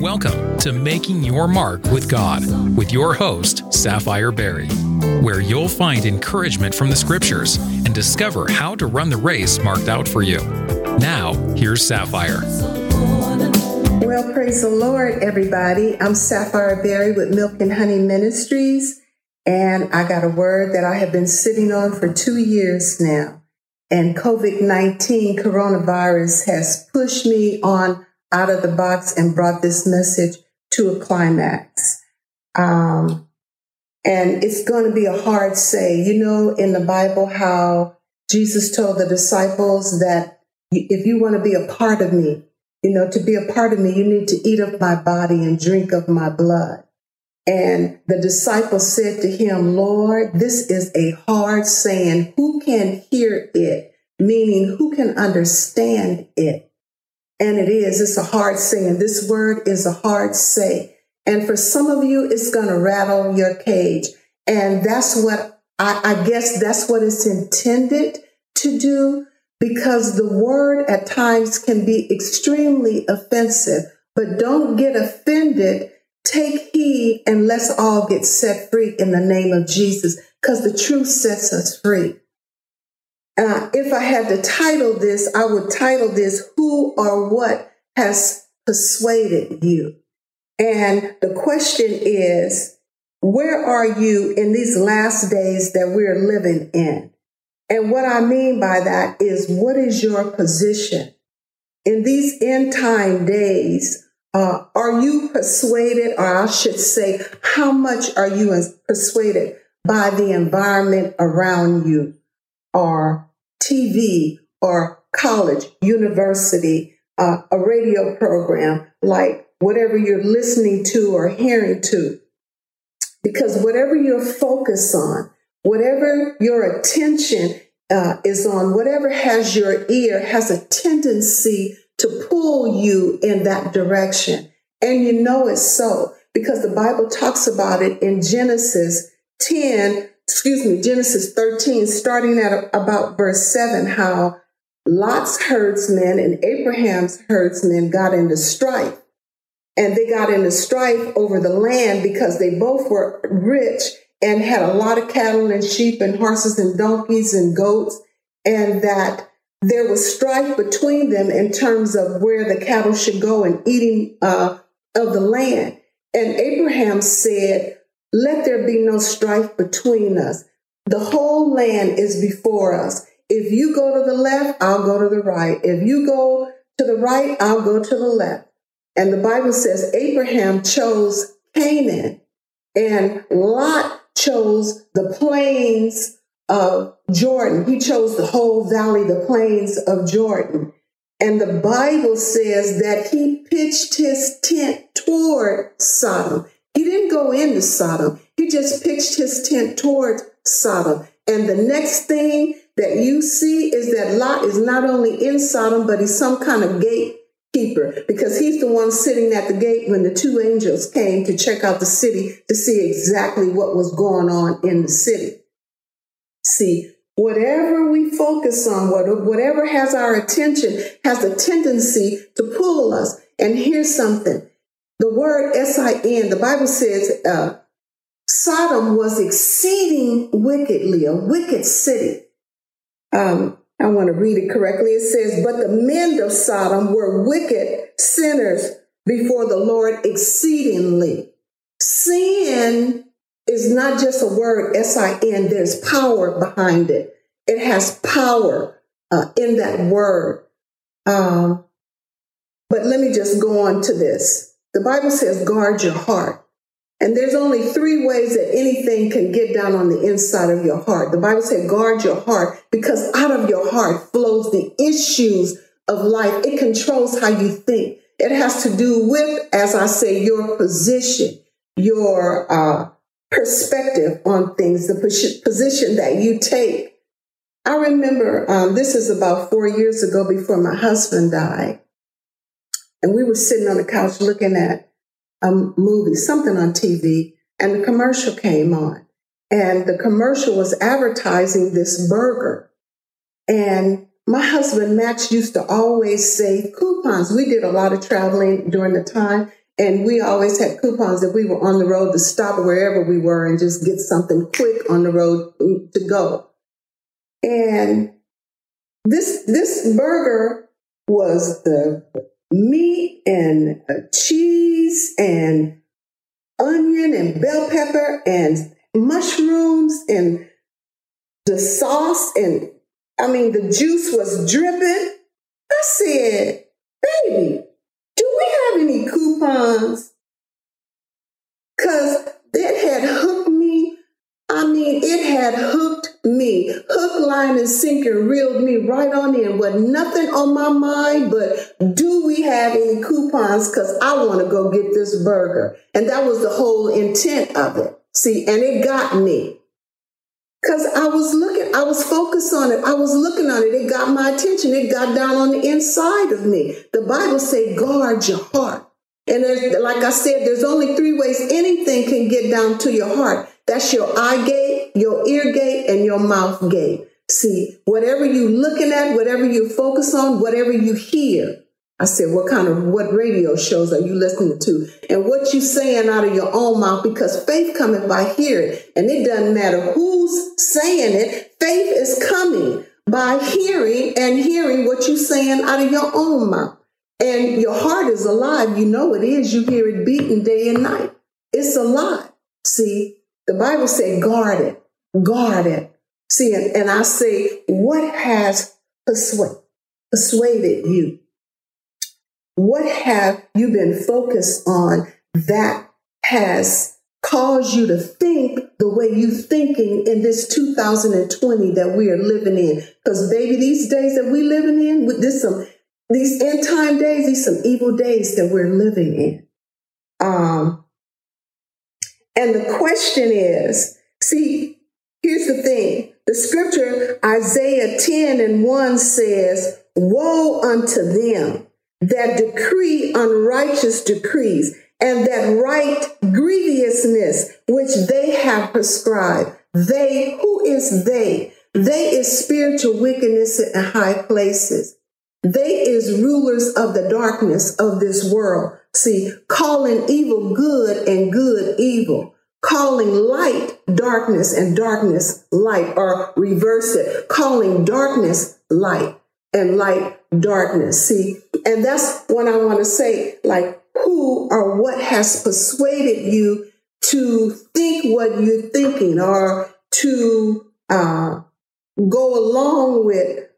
Welcome to Making Your Mark with God with your host, Sapphire Berry, where you'll find encouragement from the scriptures and discover how to run the race marked out for you. Now, here's Sapphire. Well, praise the Lord, everybody. I'm Sapphire Berry with Milk and Honey Ministries, and I got a word that I have been sitting on for two years now. And COVID 19 coronavirus has pushed me on out of the box and brought this message to a climax. Um, and it's going to be a hard say. You know, in the Bible, how Jesus told the disciples that if you want to be a part of me, you know, to be a part of me, you need to eat of my body and drink of my blood. And the disciples said to him, Lord, this is a hard saying. Who can hear it? Meaning, who can understand it? And it is, it's a hard saying. This word is a hard say. And for some of you, it's going to rattle your cage. And that's what I, I guess that's what it's intended to do because the word at times can be extremely offensive. But don't get offended Take heed and let's all get set free in the name of Jesus because the truth sets us free. Uh, if I had to title this, I would title this Who or What Has Persuaded You? And the question is, where are you in these last days that we're living in? And what I mean by that is, what is your position? In these end time days, uh, are you persuaded, or I should say, how much are you persuaded by the environment around you, or TV, or college, university, uh, a radio program, like whatever you're listening to or hearing to? Because whatever you're focused on, whatever your attention uh, is on, whatever has your ear has a tendency to pull you in that direction. And you know it's so because the Bible talks about it in Genesis 10, excuse me, Genesis 13, starting at about verse 7, how Lot's herdsmen and Abraham's herdsmen got into strife. And they got into strife over the land because they both were rich and had a lot of cattle and sheep and horses and donkeys and goats. And that there was strife between them in terms of where the cattle should go and eating uh, of the land. And Abraham said, Let there be no strife between us. The whole land is before us. If you go to the left, I'll go to the right. If you go to the right, I'll go to the left. And the Bible says Abraham chose Canaan and Lot chose the plains of Jordan. He chose the whole valley, the plains of Jordan. And the Bible says that he pitched his tent toward Sodom. He didn't go into Sodom. He just pitched his tent toward Sodom. And the next thing that you see is that Lot is not only in Sodom, but he's some kind of gatekeeper because he's the one sitting at the gate when the two angels came to check out the city to see exactly what was going on in the city. See, whatever we focus on, whatever has our attention, has a tendency to pull us. And here's something the word S I N, the Bible says, uh, Sodom was exceeding wickedly, a wicked city. Um, I want to read it correctly. It says, But the men of Sodom were wicked sinners before the Lord exceedingly. Sin is not just a word, S I N, there's power behind it. It has power uh, in that word. Um, but let me just go on to this. The Bible says, guard your heart. And there's only three ways that anything can get down on the inside of your heart. The Bible said, guard your heart because out of your heart flows the issues of life. It controls how you think. It has to do with, as I say, your position, your uh, perspective on things, the position that you take. I remember um, this is about four years ago before my husband died. And we were sitting on the couch looking at a movie, something on TV, and the commercial came on. And the commercial was advertising this burger. And my husband Max used to always say coupons. We did a lot of traveling during the time, and we always had coupons that we were on the road to stop wherever we were and just get something quick on the road to go. And this this burger was the meat and cheese and onion and bell pepper and mushrooms and the sauce and I mean the juice was dripping. I said, baby, any coupons? Cause it had hooked me. I mean, it had hooked me. Hook, line, and sinker reeled me right on in with nothing on my mind but do we have any coupons? Because I want to go get this burger. And that was the whole intent of it. See, and it got me. Because I was looking, I was focused on it. I was looking on it. It got my attention. It got down on the inside of me. The Bible say, guard your heart. And like I said, there's only three ways anything can get down to your heart. That's your eye gate, your ear gate, and your mouth gate. See, whatever you're looking at, whatever you focus on, whatever you hear. I said, what kind of, what radio shows are you listening to? And what you saying out of your own mouth, because faith coming by hearing. And it doesn't matter who's saying it, faith is coming by hearing and hearing what you're saying out of your own mouth. And your heart is alive. You know it is. You hear it beating day and night. It's alive. See, the Bible said, guard it, guard it. See, and, and I say, what has persuade, persuaded you? What have you been focused on that has caused you to think the way you're thinking in this 2020 that we are living in? Because baby, these days that we living in, with this some these end time days, these some evil days that we're living in. Um, and the question is see, here's the thing the scripture, Isaiah 10 and 1 says, Woe unto them that decree unrighteous decrees and that write grievousness which they have prescribed. They, who is they? They is spiritual wickedness in high places. They is rulers of the darkness of this world. See, calling evil good and good evil, calling light darkness and darkness light, or reverse it, calling darkness light and light darkness. See, and that's what I want to say, like who or what has persuaded you to think what you're thinking or to uh, go along with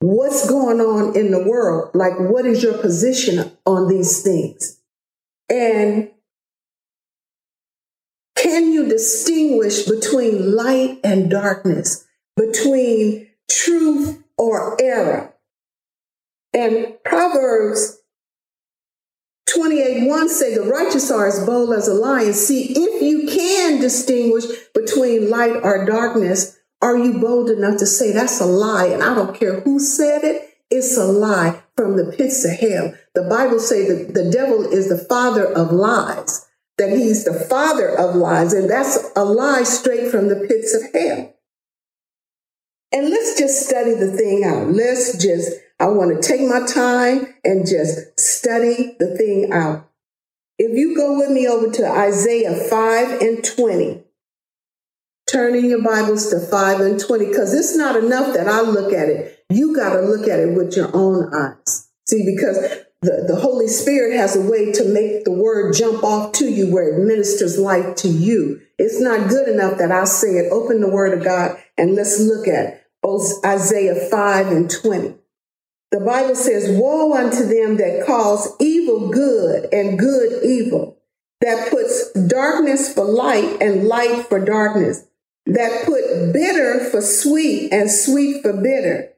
what's going on in the world. Like, what is your position on these things? And can you distinguish between light and darkness, between truth or error? And Proverbs 28 1 say, The righteous are as bold as a lion. See, if you can distinguish between light or darkness, are you bold enough to say that's a lie? And I don't care who said it, it's a lie from the pits of hell. The Bible says that the devil is the father of lies, that he's the father of lies, and that's a lie straight from the pits of hell. And let's just study the thing out. Let's just, I want to take my time and just study the thing out. If you go with me over to Isaiah 5 and 20, turn in your Bibles to 5 and 20, because it's not enough that I look at it. You got to look at it with your own eyes. See, because the, the Holy Spirit has a way to make the word jump off to you where it ministers life to you. It's not good enough that I say it. Open the word of God and let's look at Isaiah 5 and 20. The Bible says, Woe unto them that calls evil good and good evil, that puts darkness for light and light for darkness, that put bitter for sweet and sweet for bitter.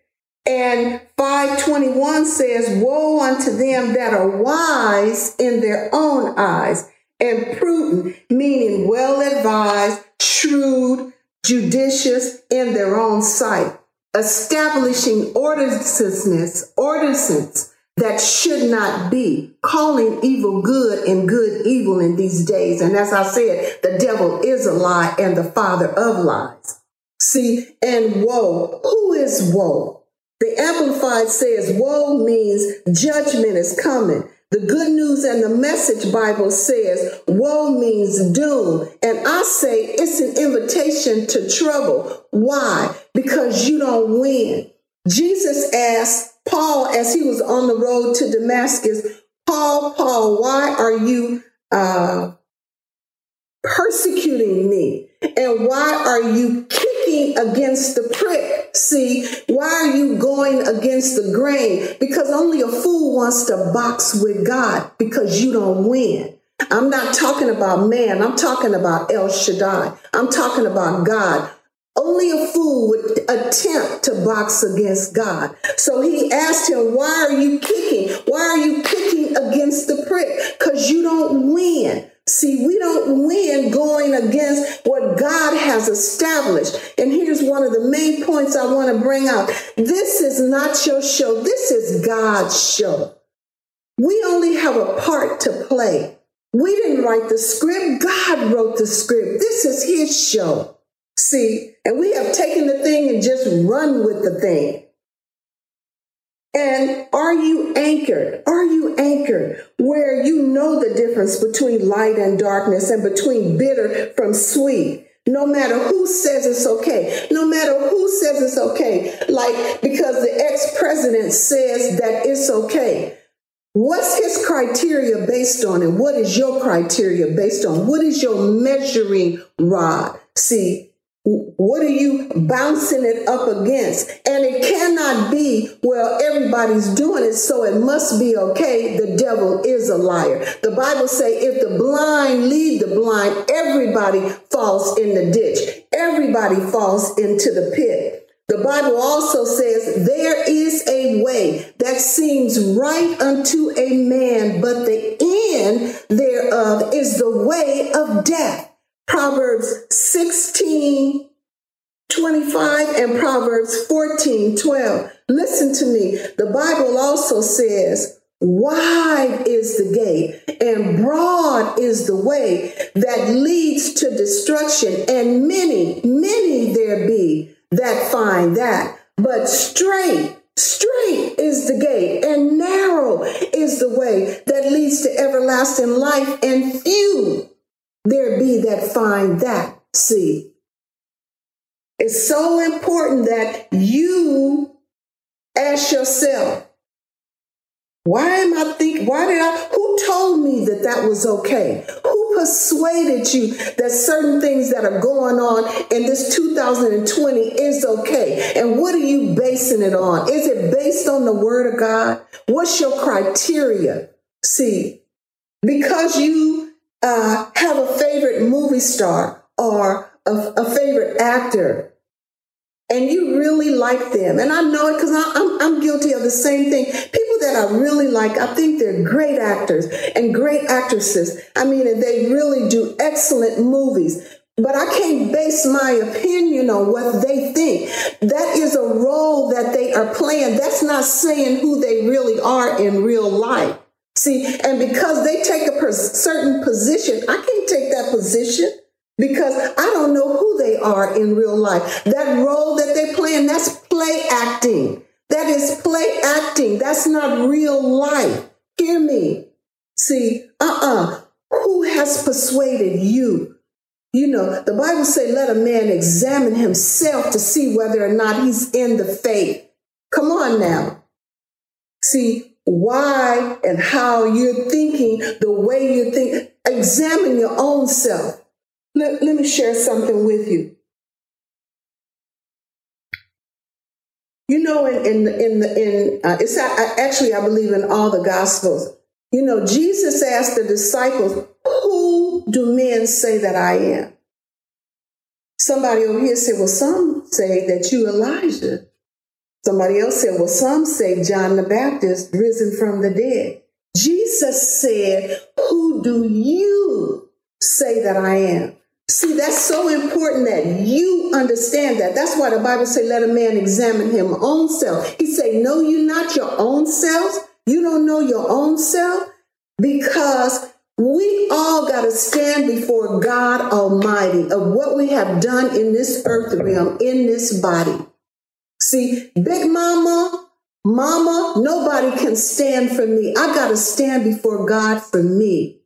And 521 says, Woe unto them that are wise in their own eyes and prudent, meaning well advised, shrewd, judicious in their own sight, establishing ordinances, ordinances that should not be, calling evil good and good evil in these days. And as I said, the devil is a lie and the father of lies. See, and woe, who is woe? The Amplified says, woe means judgment is coming. The good news and the message Bible says, woe means doom. And I say it's an invitation to trouble. Why? Because you don't win. Jesus asked Paul as he was on the road to Damascus, Paul, Paul, why are you uh, persecuting me? And why are you kicking against the prick? See, why are you going against the grain? Because only a fool wants to box with God because you don't win. I'm not talking about man. I'm talking about El Shaddai. I'm talking about God only a fool would attempt to box against God. So he asked him, Why are you kicking? Why are you kicking against the prick? Because you don't win. See, we don't win going against what God has established. And here's one of the main points I want to bring out this is not your show, this is God's show. We only have a part to play. We didn't write the script, God wrote the script. This is His show. See, and we have taken the thing and just run with the thing. And are you anchored? Are you anchored where you know the difference between light and darkness and between bitter from sweet? No matter who says it's okay, no matter who says it's okay, like because the ex president says that it's okay. What's his criteria based on, and what is your criteria based on? What is your measuring rod? See, what are you bouncing it up against? And it cannot be, well, everybody's doing it, so it must be okay. The devil is a liar. The Bible say if the blind lead the blind, everybody falls in the ditch. Everybody falls into the pit. The Bible also says there is a way that seems right unto a man, but the end thereof is the way of death. Proverbs 16, 25 and Proverbs 14, 12. Listen to me. The Bible also says, wide is the gate and broad is the way that leads to destruction and many, many there be that find that. But straight, straight is the gate and narrow is the way that leads to everlasting life and few there be that find that seed. It's so important that you ask yourself, why am I think? Why did I? Who told me that that was okay? Who persuaded you that certain things that are going on in this 2020 is okay? And what are you basing it on? Is it based on the Word of God? What's your criteria? See, because you uh, have a favorite movie star or a, a, favorite actor and you really like them and i know it because I'm, I'm guilty of the same thing people that i really like i think they're great actors and great actresses i mean they really do excellent movies but I can't base my opinion on what they think. That is a role that they are playing. That's not saying who they really are in real life. See, and because they take a certain position, I can't take that position because I don't know who they are in real life. That role that they play, and that's play acting. That is play acting. That's not real life. Hear me. See, uh-uh. Who has persuaded you? You know, the Bible say, let a man examine himself to see whether or not he's in the faith. Come on now. See, why and how you're thinking, the way you think. Examine your own self. Let, let me share something with you. You know, in in in, in uh, it's actually I believe in all the gospels. You know, Jesus asked the disciples, "Who do men say that I am?" Somebody over here said, "Well, some say that you Elijah." Somebody else said, well, some say John the Baptist risen from the dead. Jesus said, who do you say that I am? See, that's so important that you understand that. That's why the Bible say, let a man examine him own self. He say, know you not your own selves? You don't know your own self? Because we all got to stand before God Almighty of what we have done in this earth realm, in this body. See, Big Mama, Mama, nobody can stand for me. I got to stand before God for me.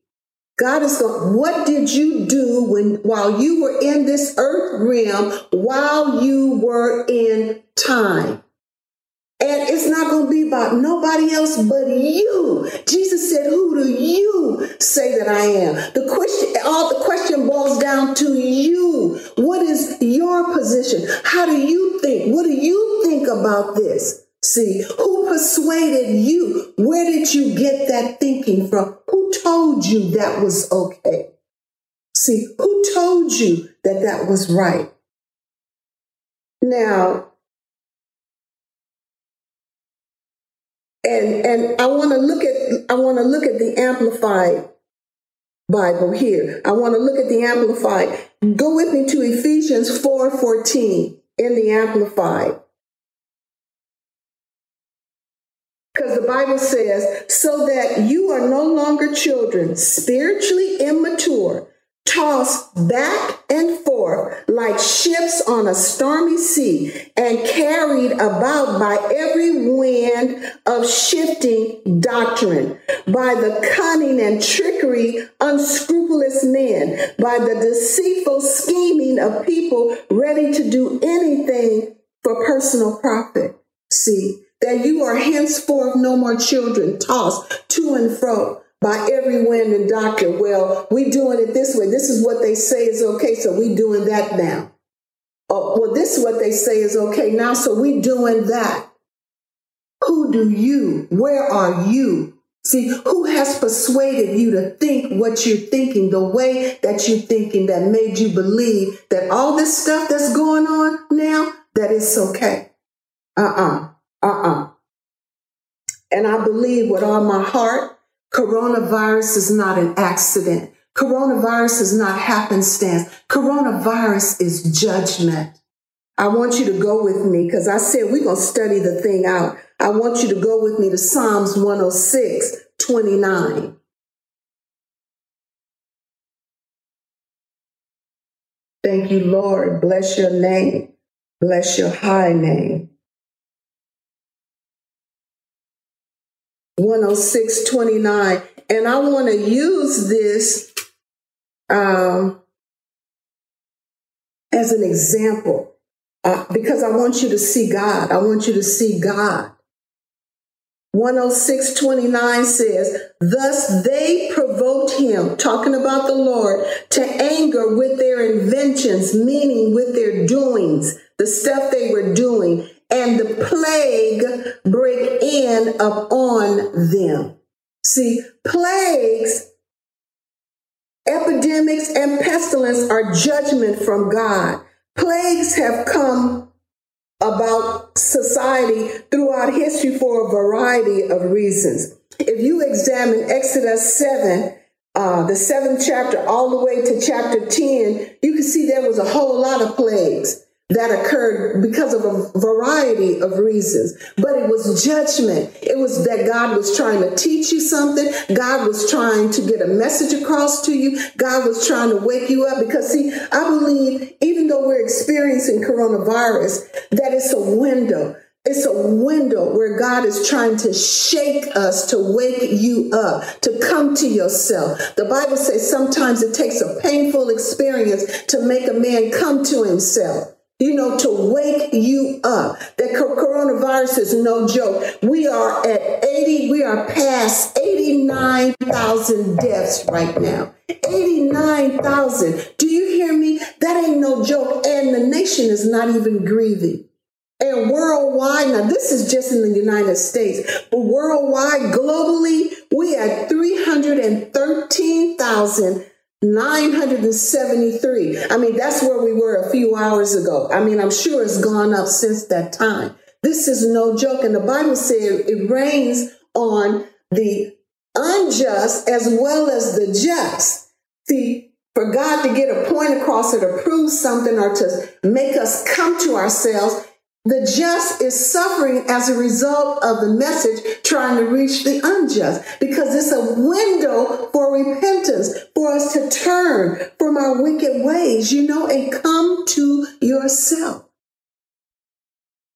God is going, what did you do when, while you were in this earth realm, while you were in time? And it's not going to be about nobody else but you. Jesus said, Who do you say that I am? The question, all the question boils down to you. What is your position? How do you think? What do you think about this? See, who persuaded you? Where did you get that thinking from? Who told you that was okay? See, who told you that that was right? Now, and and I want to look at I want to look at the amplified Bible here. I want to look at the amplified. Go with me to Ephesians 4:14 in the amplified. Because the Bible says, so that you are no longer children, spiritually immature, tossed back and forth like ships on a stormy sea and carried about by every wind of shifting doctrine, by the cunning and trickery unscrupulous men, by the deceitful scheming of people ready to do anything for personal profit. See, that you are henceforth no more children tossed to and fro by every wind and doctrine. Well, we doing it this way. This is what they say is okay, so we doing that now. Oh, well, this is what they say is okay now, so we doing that. Who do you? Where are you? See, who has persuaded you to think what you're thinking, the way that you're thinking that made you believe that all this stuff that's going on now, that it's okay? Uh-uh, uh-uh. And I believe with all my heart Coronavirus is not an accident. Coronavirus is not happenstance. Coronavirus is judgment. I want you to go with me because I said we're going to study the thing out. I want you to go with me to Psalms 106, 29. Thank you, Lord. Bless your name. Bless your high name. 106.29. And I want to use this um, as an example uh, because I want you to see God. I want you to see God. 106.29 says, Thus they provoked him, talking about the Lord, to anger with their inventions, meaning with their doings, the stuff they were doing, plague break in upon them. See, plagues, epidemics, and pestilence are judgment from God. Plagues have come about society throughout history for a variety of reasons. If you examine Exodus 7, uh, the seventh chapter, all the way to chapter 10, you can see there was a whole lot of plagues that occurred because of a variety of reasons. But it was judgment. It was that God was trying to teach you something. God was trying to get a message across to you. God was trying to wake you up because see, I believe even though we're experiencing coronavirus, that it's a window. It's a window where God is trying to shake us to wake you up, to come to yourself. The Bible says sometimes it takes a painful experience to make a man come to himself you know, to wake you up. That coronavirus is no joke. We are at 80, we are past 89,000 deaths right now. 89,000. Do you hear me? That ain't no joke. And the nation is not even grieving. And worldwide, now this is just in the United States, but worldwide, globally, we had 313,000 973. I mean, that's where we were a few hours ago. I mean, I'm sure it's gone up since that time. This is no joke. And the Bible says it rains on the unjust as well as the just. See, for God to get a point across or to prove something or to make us come to ourselves, the just is suffering as a result of the message trying to reach the unjust because it's a window for repentance, for us to turn from our wicked ways, you know, and come to yourself.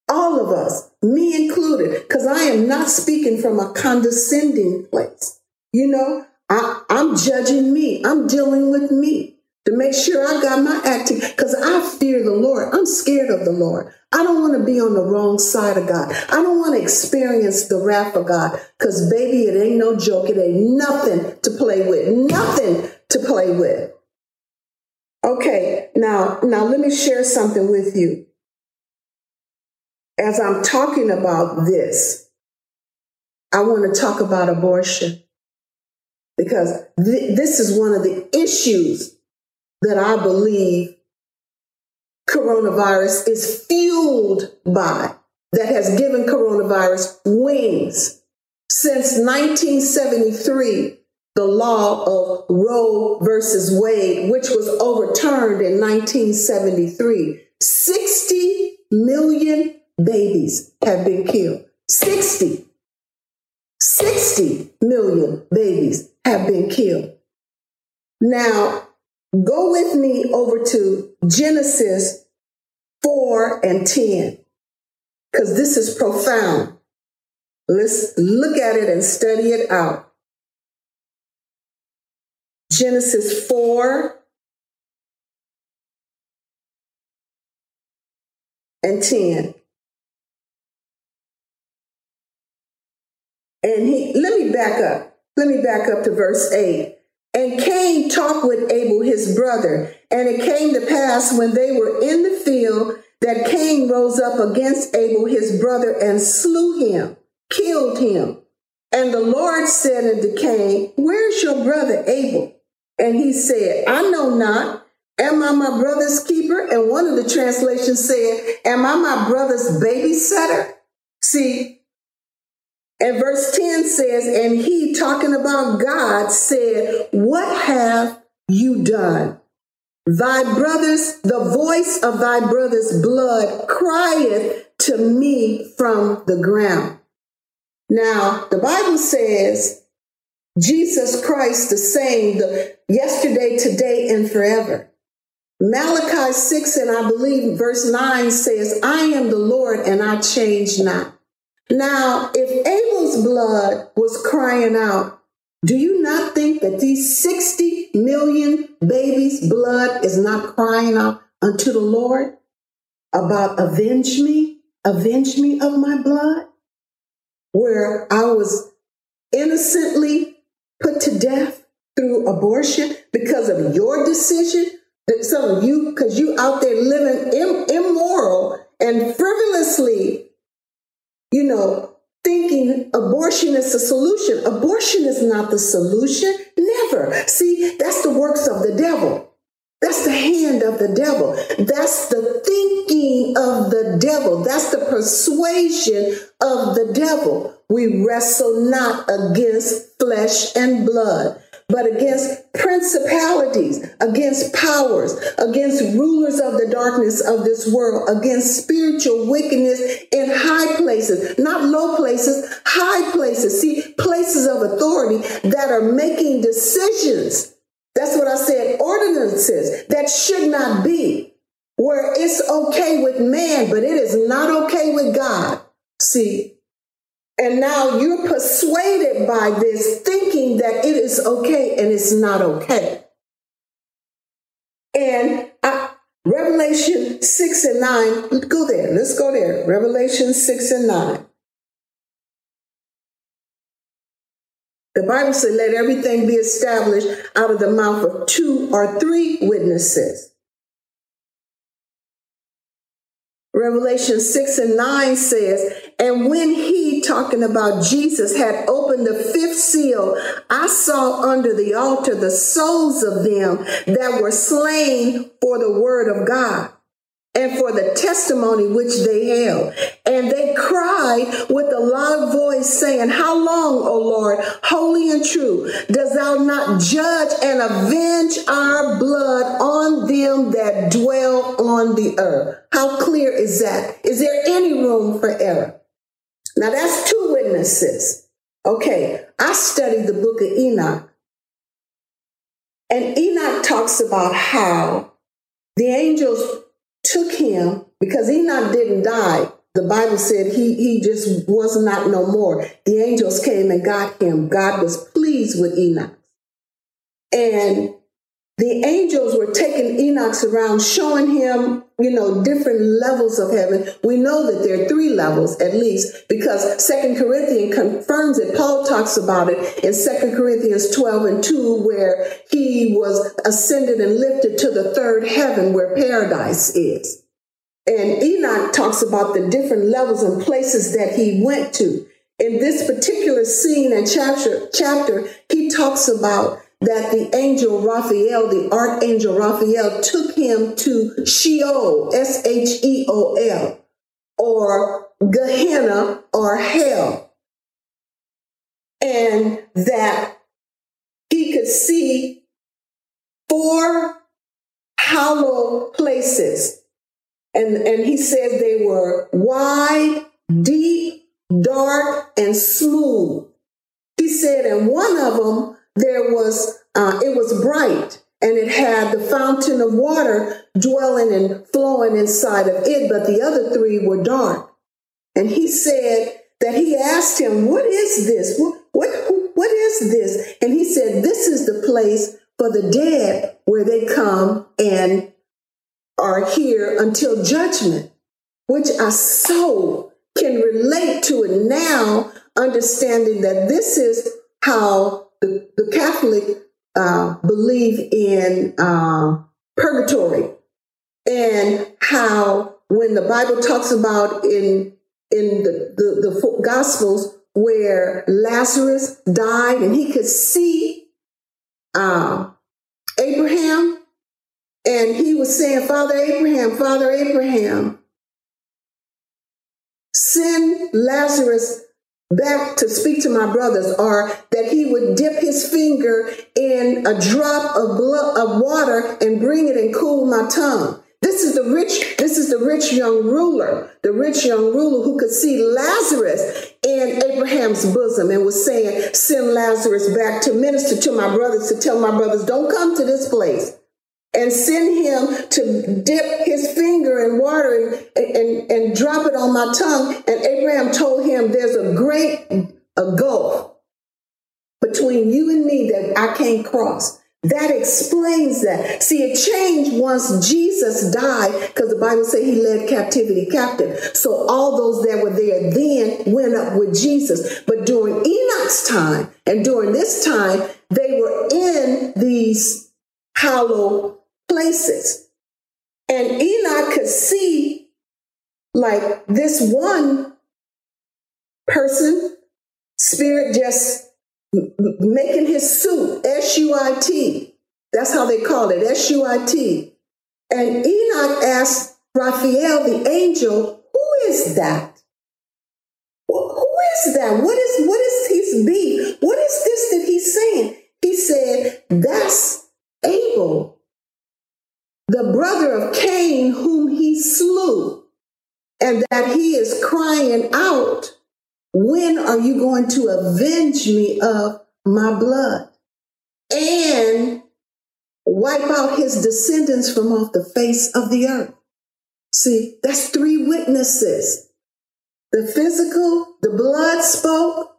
All of us, me included, because I am not speaking from a condescending place. You know, I, I'm judging me. I'm dealing with me to make sure I got my acting because I fear the Lord. I'm scared of the Lord. I don't want to be on the wrong side of God. I don't want to experience the wrath of God because, baby, it ain't no joke. It ain't nothing to play with. Nothing to play with. Okay, now, now let me share something with you. As I'm talking about this, I want to talk about abortion because th- this is one of the issues that I believe coronavirus is fueled by, that has given coronavirus wings. Since 1973, the law of Roe versus Wade, which was overturned in 1973, 60 million babies have been killed. 60. 60 million babies have been killed. Now, Go with me over to Genesis 4 and 10, because this is profound. Let's look at it and study it out. Genesis 4 and 10. And he, let me back up. Let me back up to verse 8. And Cain talked with Abel, his brother. And it came to pass when they were in the field that Cain rose up against Abel, his brother, and slew him, killed him. And the Lord said unto Cain, Where's your brother Abel? And he said, I know not. Am I my brother's keeper? And one of the translations said, Am I my brother's babysitter? See, and verse 10 says, And he, talking about God, said, What have you done? Thy brothers, the voice of thy brother's blood crieth to me from the ground. Now, the Bible says, Jesus Christ the same, the yesterday, today, and forever. Malachi 6 and I believe verse 9 says, I am the Lord and I change not. Now, if Abel's blood was crying out, do you not think that these 60 million babies' blood is not crying out unto the Lord about avenge me, avenge me of my blood? Where I was innocently put to death through abortion because of your decision, some of you, because you out there living Im- immoral and frivolously you know, thinking abortion is the solution. Abortion is not the solution. Never. See, that's the works of the devil. That's the hand of the devil. That's the thinking of the devil. That's the persuasion of the devil. We wrestle not against flesh and blood, but against principalities, against powers, against rulers of the darkness of this world, against spiritual wickedness in high places, not low places, high places. See, places of authority that are making decisions. That's what I said, ordinances that should not be, where it's okay with man, but it is not okay with God. See, and now you're persuaded by this, thinking that it is okay and it's not okay. And I, Revelation 6 and 9, go there. Let's go there. Revelation 6 and 9. The Bible says, let everything be established out of the mouth of two or three witnesses. Revelation 6 and 9 says, And when he, talking about Jesus, had opened the fifth seal, I saw under the altar the souls of them that were slain for the word of God and for the testimony which they held. And they cried with a loud voice, saying, How long, O Lord, holy and true, dost thou not judge and avenge our blood on them that dwell on the earth? How clear is that? Is there any room for error? Now that's two witnesses. Okay, I studied the book of Enoch. And Enoch talks about how the angels took him because Enoch didn't die the Bible said he, he just was not no more. The angels came and got him. God was pleased with Enoch. And the angels were taking Enoch around, showing him, you know, different levels of heaven. We know that there are three levels at least because Second Corinthians confirms it. Paul talks about it in Second Corinthians 12 and 2, where he was ascended and lifted to the third heaven where paradise is. And Enoch talks about the different levels and places that he went to. In this particular scene and chapter, chapter, he talks about that the angel Raphael, the archangel Raphael, took him to Sheol, S H E O L, or Gehenna, or hell. And that he could see four hollow places. And, and he says they were wide, deep, dark, and smooth. He said, and one of them there was, uh, it was bright and it had the fountain of water dwelling and flowing inside of it, but the other three were dark. And he said that he asked him, What is this? What, what, what is this? And he said, This is the place for the dead where they come and are here until judgment, which I so can relate to it now, understanding that this is how the, the Catholic uh, believe in uh, purgatory and how when the Bible talks about in in the, the, the Gospels where Lazarus died and he could see uh, Abraham and he was saying, Father Abraham, Father Abraham, send Lazarus back to speak to my brothers or that he would dip his finger in a drop of blood of water and bring it and cool my tongue. This is the rich this is the rich young ruler the rich young ruler who could see lazarus in abraham's bosom and was saying send lazarus back to minister to my brothers to tell my brothers don't come to this place and send him to dip his finger in water and, and, and drop it on my tongue. And Abraham told him, There's a great a gulf between you and me that I can't cross. That explains that. See, it changed once Jesus died because the Bible said he led captivity captive. So all those that were there then went up with Jesus. But during Enoch's time and during this time, they were in these hollow places. And Enoch could see like this one person, spirit just making his suit, S U I T. That's how they call it, S U I T. And Enoch asked Raphael, the angel, who is that? Who is that? What is what is his beat? What is this that he's saying? He said, That's Abel, the brother of Cain, whom he slew, and that he is crying out, When are you going to avenge me of my blood? And wipe out his descendants from off the face of the earth. See, that's three witnesses. The physical, the blood spoke.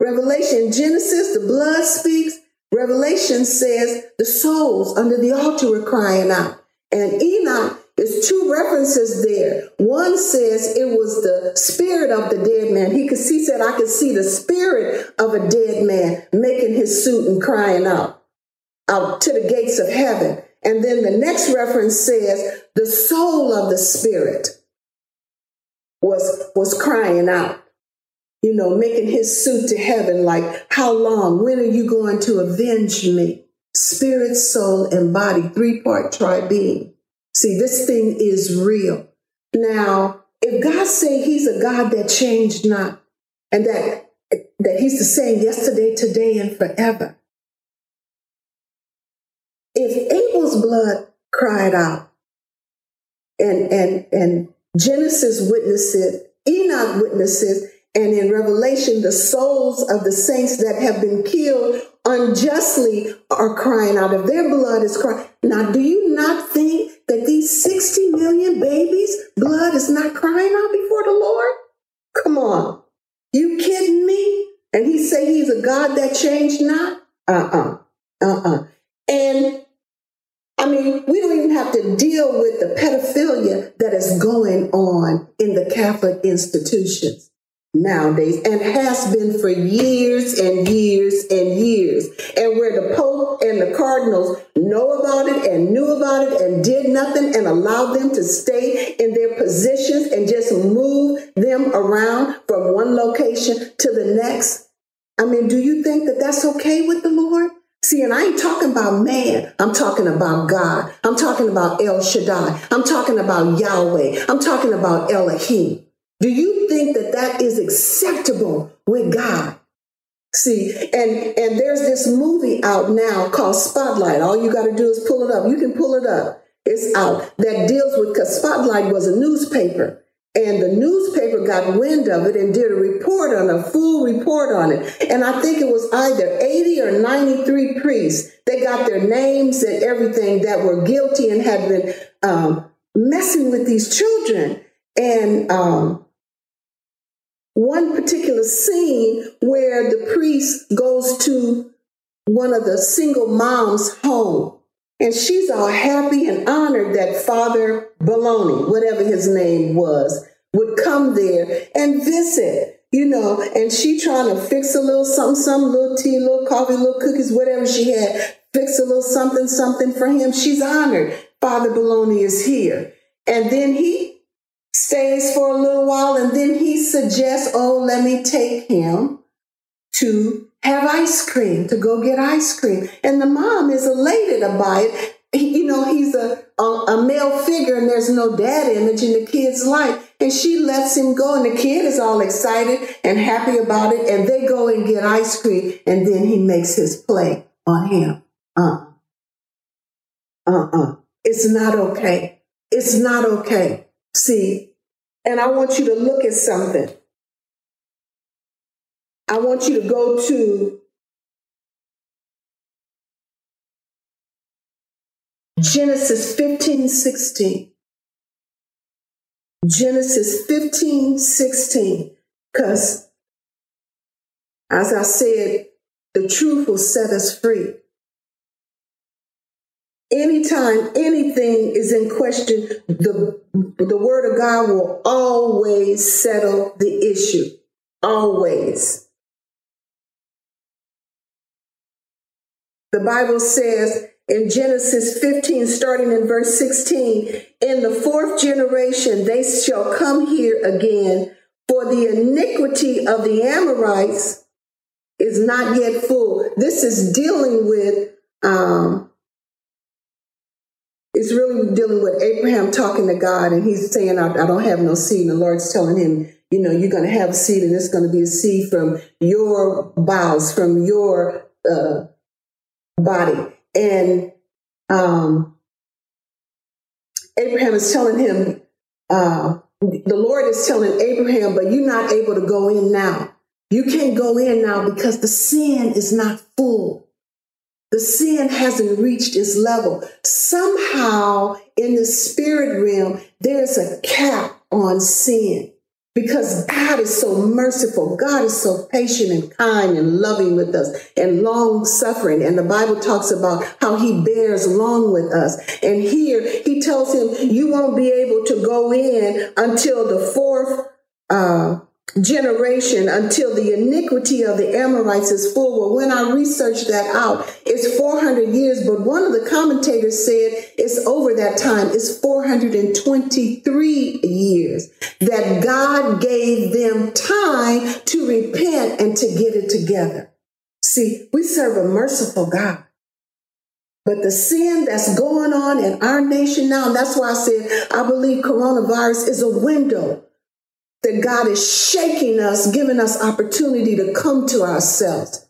Revelation, Genesis, the blood speaks. Revelation says the souls under the altar were crying out. And Enoch is two references there. One says it was the spirit of the dead man. He could see, said, I could see the spirit of a dead man making his suit and crying out, out to the gates of heaven. And then the next reference says the soul of the spirit was, was crying out you know, making his suit to heaven like, how long? When are you going to avenge me? Spirit, soul, and body, three part tri being. See, this thing is real. Now, if God say he's a God that changed not, and that, that he's the same yesterday, today, and forever, if Abel's blood cried out, and, and, and Genesis witnesses, Enoch witnesses, and in Revelation, the souls of the saints that have been killed unjustly are crying out. If their blood is crying. Now, do you not think that these 60 million babies' blood is not crying out before the Lord? Come on. You kidding me? And he say he's a God that changed not? Uh-uh. Uh-uh. And I mean, we don't even have to deal with the pedophilia that is going on in the Catholic institutions nowadays and has been for years and years and years. And where the Pope and the Cardinals know about it and knew about it and did nothing and allowed them to stay in their positions and just move them around from one location to the next. I mean, do you think that that's okay with the Lord? See, and I ain't talking about man. I'm talking about God. I'm talking about El Shaddai. I'm talking about Yahweh. I'm talking about Elohim. Do you think that that is acceptable with God? See, and and there's this movie out now called Spotlight. All you got to do is pull it up. You can pull it up. It's out that deals with because Spotlight was a newspaper and the newspaper got wind of it and did a report on a full report on it. And I think it was either 80 or 93 priests. They got their names and everything that were guilty and had been um, messing with these children. And um, one particular scene where the priest goes to one of the single moms' home and she's all happy and honored that Father Baloney, whatever his name was, would come there and visit, you know, and she trying to fix a little something, some little tea, little coffee, little cookies, whatever she had, fix a little something, something for him. She's honored. Father Baloney is here. And then he stays for a little while and then he suggests, oh, let me take him to have ice cream, to go get ice cream. And the mom is elated about it. You know, he's a, a, a, male figure and there's no dad image in the kid's life. And she lets him go, and the kid is all excited and happy about it. And they go and get ice cream, and then he makes his play on him. Uh uh uh. It's not okay. It's not okay. See, and I want you to look at something. I want you to go to Genesis 15, 16. Genesis 15, 16. Because, as I said, the truth will set us free. Anytime anything is in question, the, the word of God will always settle the issue. Always. The Bible says in Genesis 15, starting in verse 16, in the fourth generation they shall come here again, for the iniquity of the Amorites is not yet full. This is dealing with, um, it's really dealing with Abraham talking to God, and he's saying, I, I don't have no seed. And the Lord's telling him, you know, you're going to have a seed, and it's going to be a seed from your bowels, from your uh, body. And um, Abraham is telling him, uh, the Lord is telling Abraham, but you're not able to go in now. You can't go in now because the sin is not full. The sin hasn't reached its level. Somehow in the spirit realm, there's a cap on sin because God is so merciful. God is so patient and kind and loving with us and long suffering. And the Bible talks about how he bears long with us. And here he tells him, you won't be able to go in until the fourth, uh, generation until the iniquity of the Amorites is full. Well, when I researched that out, it's 400 years, but one of the commentators said it's over that time. It's 423 years that God gave them time to repent and to get it together. See, we serve a merciful God. But the sin that's going on in our nation now, that's why I said I believe coronavirus is a window that God is shaking us, giving us opportunity to come to ourselves.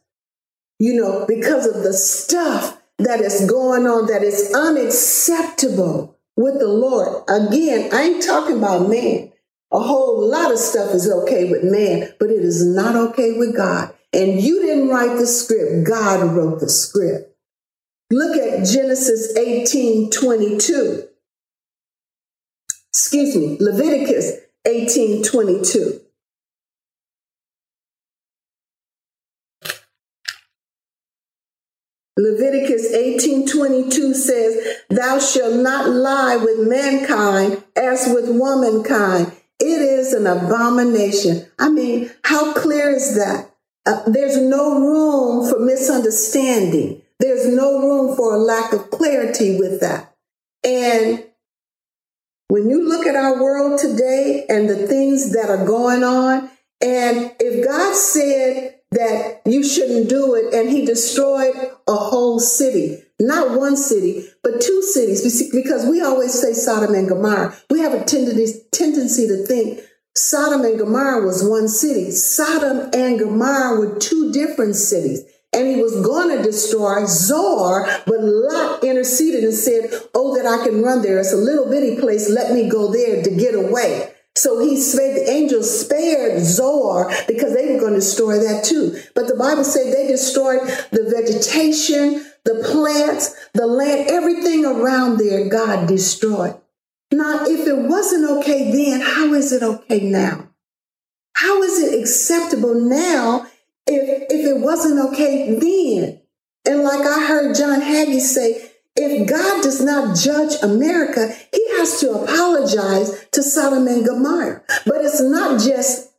You know, because of the stuff that is going on that is unacceptable with the Lord. Again, I ain't talking about man. A whole lot of stuff is okay with man, but it is not okay with God. And you didn't write the script, God wrote the script. Look at Genesis 18 22. excuse me, Leviticus 18 22. Leviticus 18:22 says, "Thou shalt not lie with mankind as with womankind. It is an abomination." I mean, how clear is that? Uh, there's no room for misunderstanding. There's no room for a lack of clarity with that. And when you look at our world today and the things that are going on, and if God said that you shouldn't do it. And he destroyed a whole city, not one city, but two cities, because we always say Sodom and Gomorrah. We have a tendency, to think Sodom and Gomorrah was one city. Sodom and Gomorrah were two different cities. And he was going to destroy Zoar, but Lot interceded and said, Oh, that I can run there. It's a little bitty place. Let me go there to get away. So he spared, the angels spared Zoar because they were going to destroy that too. But the Bible said they destroyed the vegetation, the plants, the land, everything around there, God destroyed. Now, if it wasn't okay then, how is it okay now? How is it acceptable now if, if it wasn't okay then? And like I heard John Hagee say, if God does not judge America, he has to apologize to Sodom and Gomorrah. But it's not just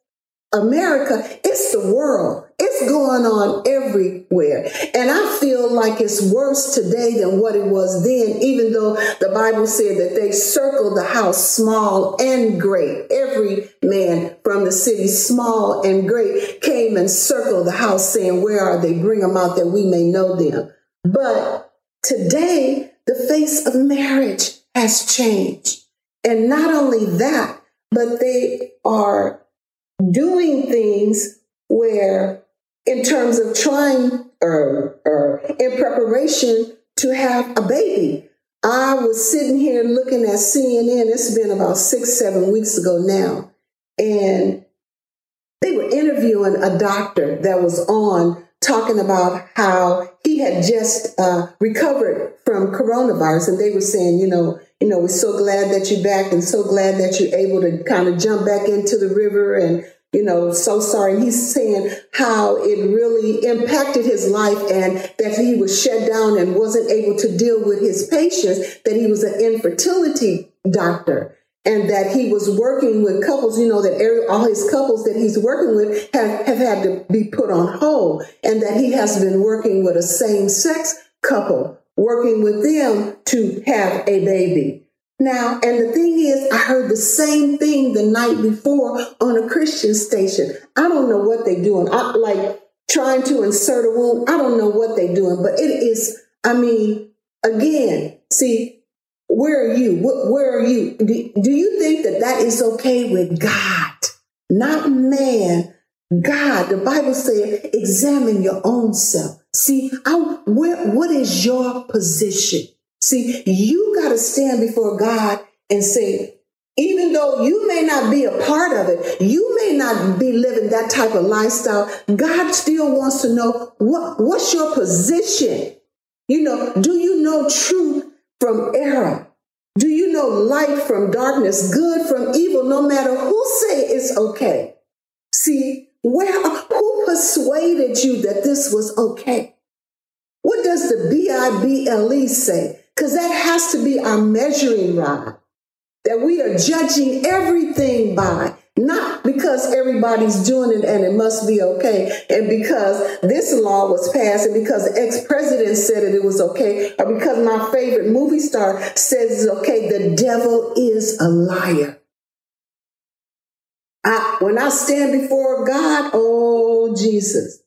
America, it's the world. It's going on everywhere. And I feel like it's worse today than what it was then, even though the Bible said that they circled the house small and great. Every man from the city, small and great, came and circled the house saying, Where are they? Bring them out that we may know them. But Today, the face of marriage has changed. And not only that, but they are doing things where, in terms of trying or, or in preparation to have a baby, I was sitting here looking at CNN. It's been about six, seven weeks ago now. And they were interviewing a doctor that was on talking about how he had just uh, recovered from coronavirus, and they were saying, you know, you know, we're so glad that you're back, and so glad that you're able to kind of jump back into the river, and you know, so sorry. And he's saying how it really impacted his life, and that he was shut down and wasn't able to deal with his patients. That he was an infertility doctor and that he was working with couples, you know, that all his couples that he's working with have, have had to be put on hold, and that he has been working with a same sex couple, working with them to have a baby. Now, and the thing is, I heard the same thing the night before on a Christian station. I don't know what they're doing. I like trying to insert a womb. I don't know what they're doing, but it is, I mean, again, see, where are you? Where are you? Do you think that that is okay with God? Not man, God. The Bible says, examine your own self. See, I, where, what is your position? See, you got to stand before God and say, even though you may not be a part of it, you may not be living that type of lifestyle, God still wants to know what, what's your position? You know, do you know truth from error? Do you know light from darkness, good from evil, no matter who say it's okay? See, where who persuaded you that this was okay? What does the B-I-B-L-E say? Because that has to be our measuring rod that we are judging everything by not because everybody's doing it and it must be okay, and because this law was passed, and because the ex president said it, it was okay, or because my favorite movie star says it's okay. The devil is a liar. I, when I stand before God, oh Jesus,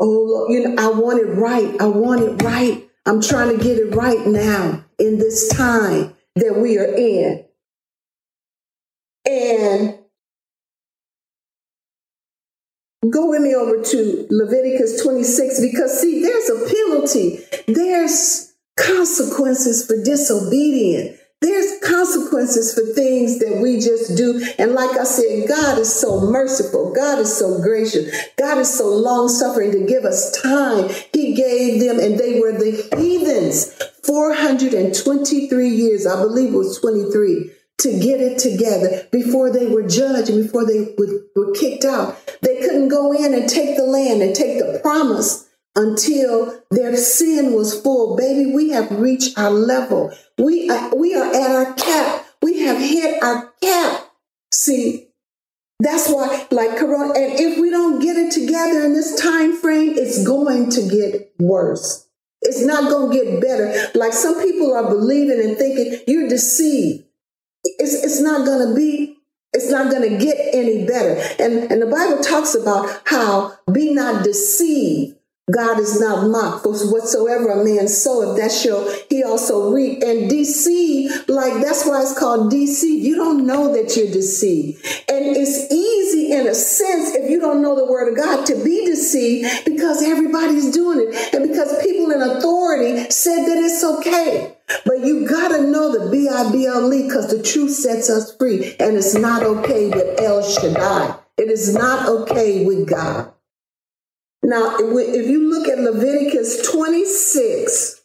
oh you know, I want it right. I want it right. I'm trying to get it right now in this time that we are in. And Go with me over to Leviticus 26 because, see, there's a penalty, there's consequences for disobedience. There's consequences for things that we just do. And like I said, God is so merciful. God is so gracious. God is so long suffering to give us time. He gave them, and they were the heathens 423 years, I believe it was 23, to get it together before they were judged and before they were kicked out. They couldn't go in and take the land and take the promise until their sin was full. Baby, we have reached our level. We are, we are at our cap. We have hit our cap. See, that's why, like Corona, and if we don't get it together in this time frame, it's going to get worse. It's not going to get better. Like some people are believing and thinking you're deceived. It's, it's not going to be, it's not going to get any better. And, and the Bible talks about how be not deceived. God is not mocked. For whatsoever a man soweth, that shall he also reap. And deceive, like that's why it's called deceive. You don't know that you're deceived. And it's easy in a sense, if you don't know the word of God, to be deceived because everybody's doing it. And because people in authority said that it's okay. But you gotta know the B-I-B-L-E because the truth sets us free. And it's not okay with El Shaddai. It is not okay with God. Now, if you look at Leviticus 26,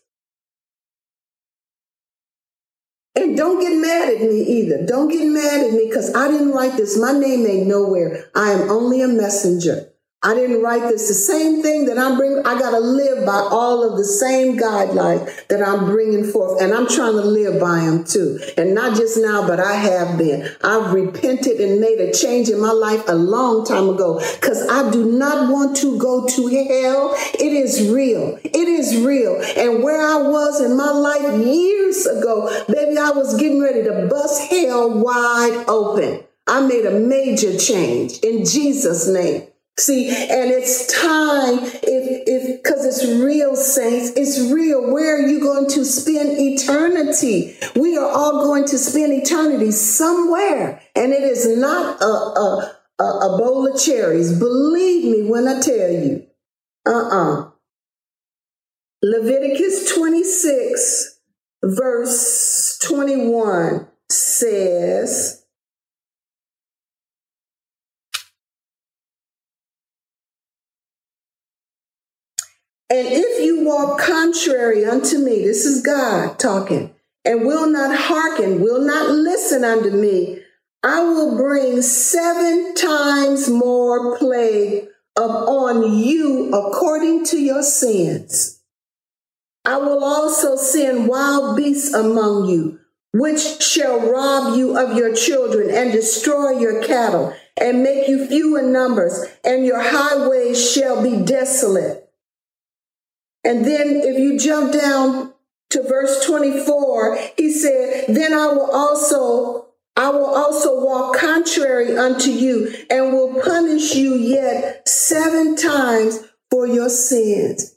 and don't get mad at me either. Don't get mad at me because I didn't write this. My name ain't nowhere. I am only a messenger. I didn't write this. The same thing that I'm bringing, I got to live by all of the same guidelines that I'm bringing forth. And I'm trying to live by them too. And not just now, but I have been. I've repented and made a change in my life a long time ago because I do not want to go to hell. It is real. It is real. And where I was in my life years ago, baby, I was getting ready to bust hell wide open. I made a major change in Jesus' name. See, and it's time if if because it's real, saints, it's real. Where are you going to spend eternity? We are all going to spend eternity somewhere, and it is not a a, a, a bowl of cherries. Believe me when I tell you. Uh-uh. Leviticus 26, verse 21 says, And if you walk contrary unto me, this is God talking, and will not hearken, will not listen unto me, I will bring seven times more plague upon you according to your sins. I will also send wild beasts among you, which shall rob you of your children and destroy your cattle and make you few in numbers, and your highways shall be desolate. And then if you jump down to verse 24, he said, Then I will also I will also walk contrary unto you and will punish you yet seven times for your sins.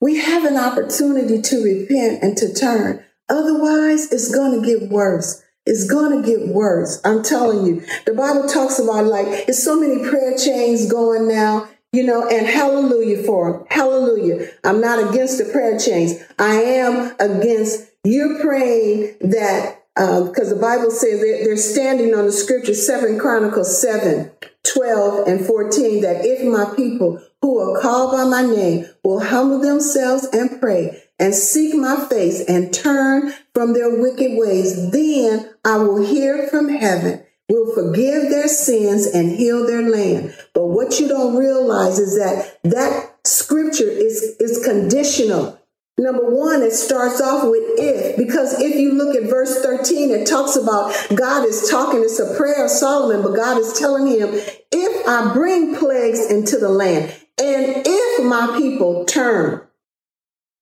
We have an opportunity to repent and to turn. Otherwise, it's going to get worse. It's going to get worse. I'm telling you. The Bible talks about like, it's so many prayer chains going now you know, and hallelujah for them. Hallelujah. I'm not against the prayer chains. I am against you praying that, because um, the Bible says they're, they're standing on the scripture, 7 Chronicles 7, 12 and 14, that if my people who are called by my name will humble themselves and pray and seek my face and turn from their wicked ways, then I will hear from heaven will forgive their sins and heal their land. But what you don't realize is that that scripture is, is conditional. Number one, it starts off with if, because if you look at verse 13, it talks about God is talking, it's a prayer of Solomon, but God is telling him, if I bring plagues into the land, and if my people turn,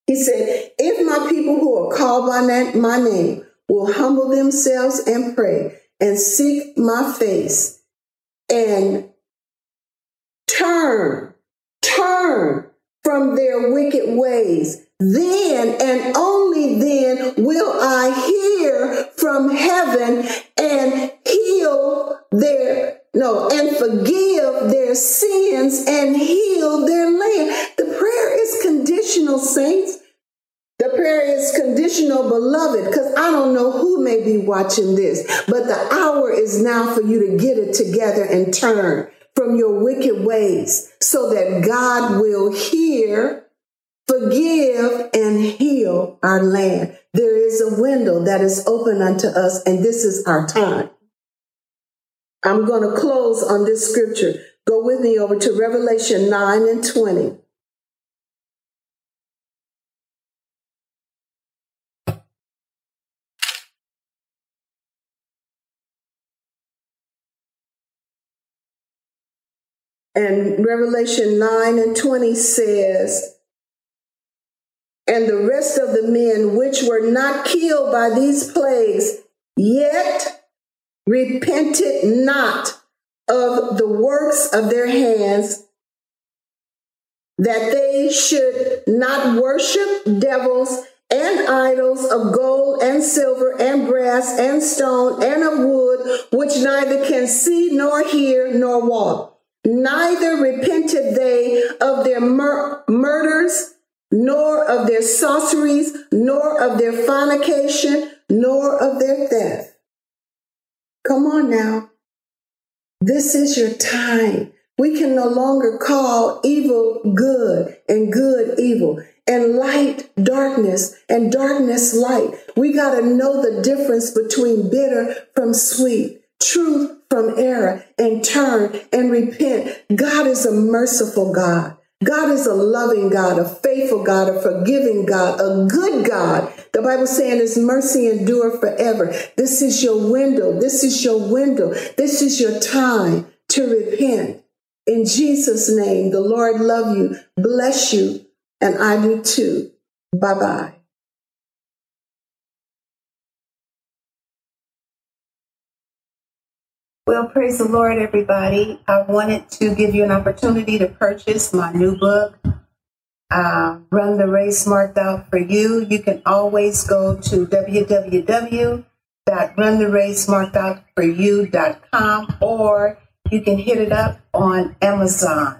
he said, if my people who are called by my name will humble themselves and pray and seek my face and turn, turn from their wicked ways. Then and only then will I hear from heaven and heal their, no, and forgive their sins and heal their land. The prayer is conditional, saints. Prayer is conditional, beloved, because I don't know who may be watching this, but the hour is now for you to get it together and turn from your wicked ways so that God will hear, forgive and heal our land. There is a window that is open unto us, and this is our time. I'm going to close on this scripture. Go with me over to Revelation 9 and 20. And Revelation 9 and 20 says, And the rest of the men which were not killed by these plagues, yet repented not of the works of their hands, that they should not worship devils and idols of gold and silver and brass and stone and of wood, which neither can see nor hear nor walk. Neither repented they of their mur- murders, nor of their sorceries, nor of their fornication, nor of their theft. Come on now. This is your time. We can no longer call evil good and good evil and light darkness and darkness light. We got to know the difference between bitter from sweet, truth from error, and turn and repent. God is a merciful God. God is a loving God, a faithful God, a forgiving God, a good God. The Bible saying his mercy endure forever. This is your window. This is your window. This is your time to repent. In Jesus' name, the Lord love you, bless you, and I do too. Bye bye. Well, praise the Lord, everybody. I wanted to give you an opportunity to purchase my new book, uh, Run the Race Marked Out for You. You can always go to www.runtheracemarkedoutforyou.com or you can hit it up on Amazon.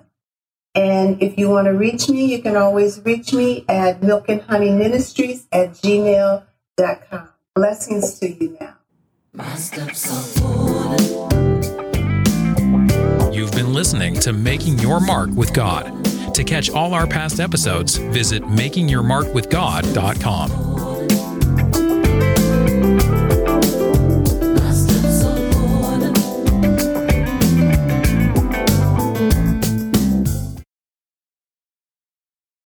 And if you want to reach me, you can always reach me at milk and honey ministries at gmail.com. Blessings to you now. You've been listening to Making Your Mark with God. To catch all our past episodes, visit makingyourmarkwithgod.com.